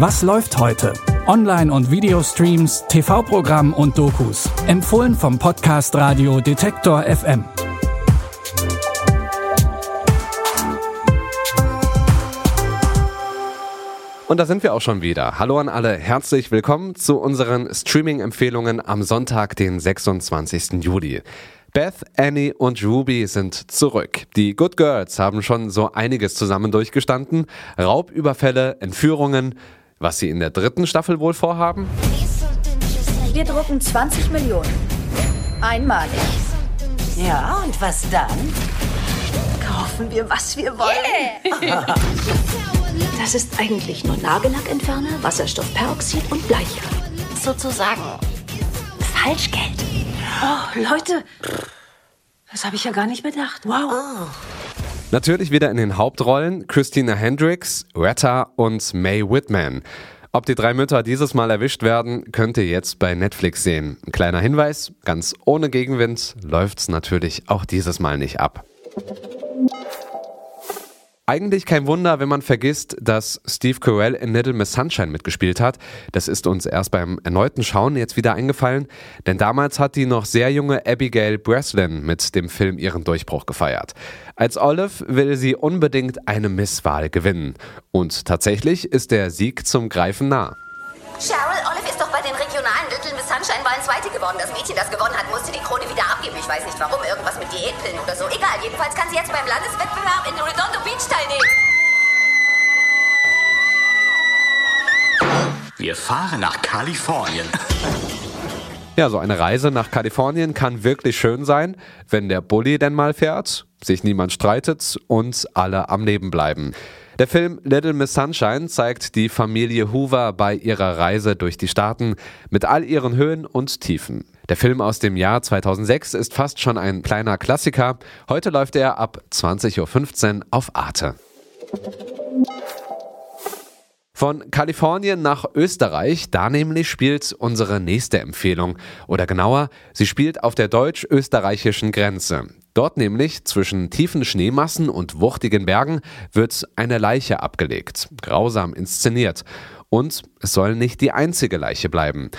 Was läuft heute? Online- und Videostreams, TV-Programm und Dokus. Empfohlen vom Podcast Radio Detektor FM. Und da sind wir auch schon wieder. Hallo an alle, herzlich willkommen zu unseren Streaming-Empfehlungen am Sonntag, den 26. Juli. Beth, Annie und Ruby sind zurück. Die Good Girls haben schon so einiges zusammen durchgestanden. Raubüberfälle, Entführungen. Was sie in der dritten Staffel wohl vorhaben? Wir drucken 20 Millionen. Einmalig. Ja, und was dann? Kaufen wir, was wir wollen. Das ist eigentlich nur Nagellackentferner, Wasserstoffperoxid und Bleiche. Sozusagen Falschgeld. Oh, Leute, das habe ich ja gar nicht bedacht. Wow. Natürlich wieder in den Hauptrollen Christina Hendricks, Retta und Mae Whitman. Ob die drei Mütter dieses Mal erwischt werden, könnt ihr jetzt bei Netflix sehen. Ein kleiner Hinweis, ganz ohne Gegenwind läuft's natürlich auch dieses Mal nicht ab. Eigentlich kein Wunder, wenn man vergisst, dass Steve Carell in Little Miss Sunshine mitgespielt hat. Das ist uns erst beim erneuten Schauen jetzt wieder eingefallen, denn damals hat die noch sehr junge Abigail Breslin mit dem Film ihren Durchbruch gefeiert. Als Olive will sie unbedingt eine Misswahl gewinnen. Und tatsächlich ist der Sieg zum Greifen nah. Cheryl, Little Miss Sunshine-Wahlen Zweite geworden. Das Mädchen, das gewonnen hat, musste die Krone wieder abgeben. Ich weiß nicht warum, irgendwas mit Diätpillen oder so. Egal, jedenfalls kann sie jetzt beim Landeswettbewerb in Redondo Beach teilnehmen. Wir fahren nach Kalifornien. Ja, so eine Reise nach Kalifornien kann wirklich schön sein, wenn der Bulli denn mal fährt, sich niemand streitet und alle am Leben bleiben. Der Film Little Miss Sunshine zeigt die Familie Hoover bei ihrer Reise durch die Staaten mit all ihren Höhen und Tiefen. Der Film aus dem Jahr 2006 ist fast schon ein kleiner Klassiker. Heute läuft er ab 20.15 Uhr auf Arte. Von Kalifornien nach Österreich, da nämlich spielt unsere nächste Empfehlung. Oder genauer, sie spielt auf der deutsch-österreichischen Grenze. Dort nämlich zwischen tiefen Schneemassen und wuchtigen Bergen wird eine Leiche abgelegt, grausam inszeniert. Und es soll nicht die einzige Leiche bleiben.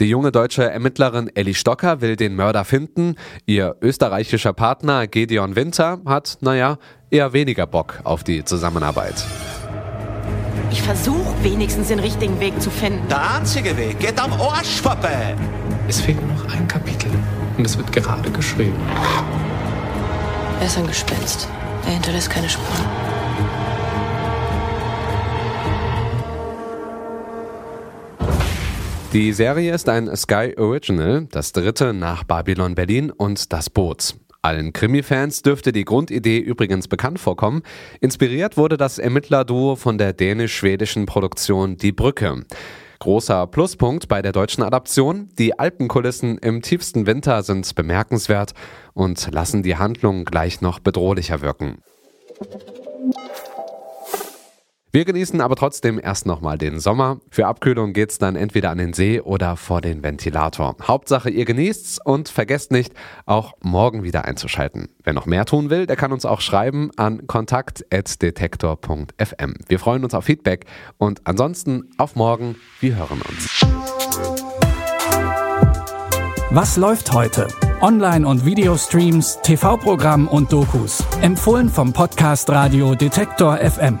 Die junge deutsche Ermittlerin Ellie Stocker will den Mörder finden. Ihr österreichischer Partner Gedeon Winter hat, naja, eher weniger Bock auf die Zusammenarbeit. Ich versuche wenigstens den richtigen Weg zu finden. Der einzige Weg geht am Arsch vorbei. Es fehlt nur noch ein Kapitel und es wird gerade geschrieben. Er ist ein Gespenst. Er hinterlässt keine Spuren. Die Serie ist ein Sky Original, das dritte nach Babylon Berlin und Das Boot. Allen Krimi-Fans dürfte die Grundidee übrigens bekannt vorkommen. Inspiriert wurde das Ermittlerduo von der dänisch-schwedischen Produktion Die Brücke. Großer Pluspunkt bei der deutschen Adaption, die Alpenkulissen im tiefsten Winter sind bemerkenswert und lassen die Handlung gleich noch bedrohlicher wirken. Wir genießen aber trotzdem erst nochmal den Sommer. Für Abkühlung geht's dann entweder an den See oder vor den Ventilator. Hauptsache, ihr genießt's und vergesst nicht, auch morgen wieder einzuschalten. Wer noch mehr tun will, der kann uns auch schreiben an kontakt.detektor.fm. Wir freuen uns auf Feedback und ansonsten auf morgen. Wir hören uns. Was läuft heute? Online- und Videostreams, TV-Programm und Dokus. Empfohlen vom Podcast Radio Detektor FM.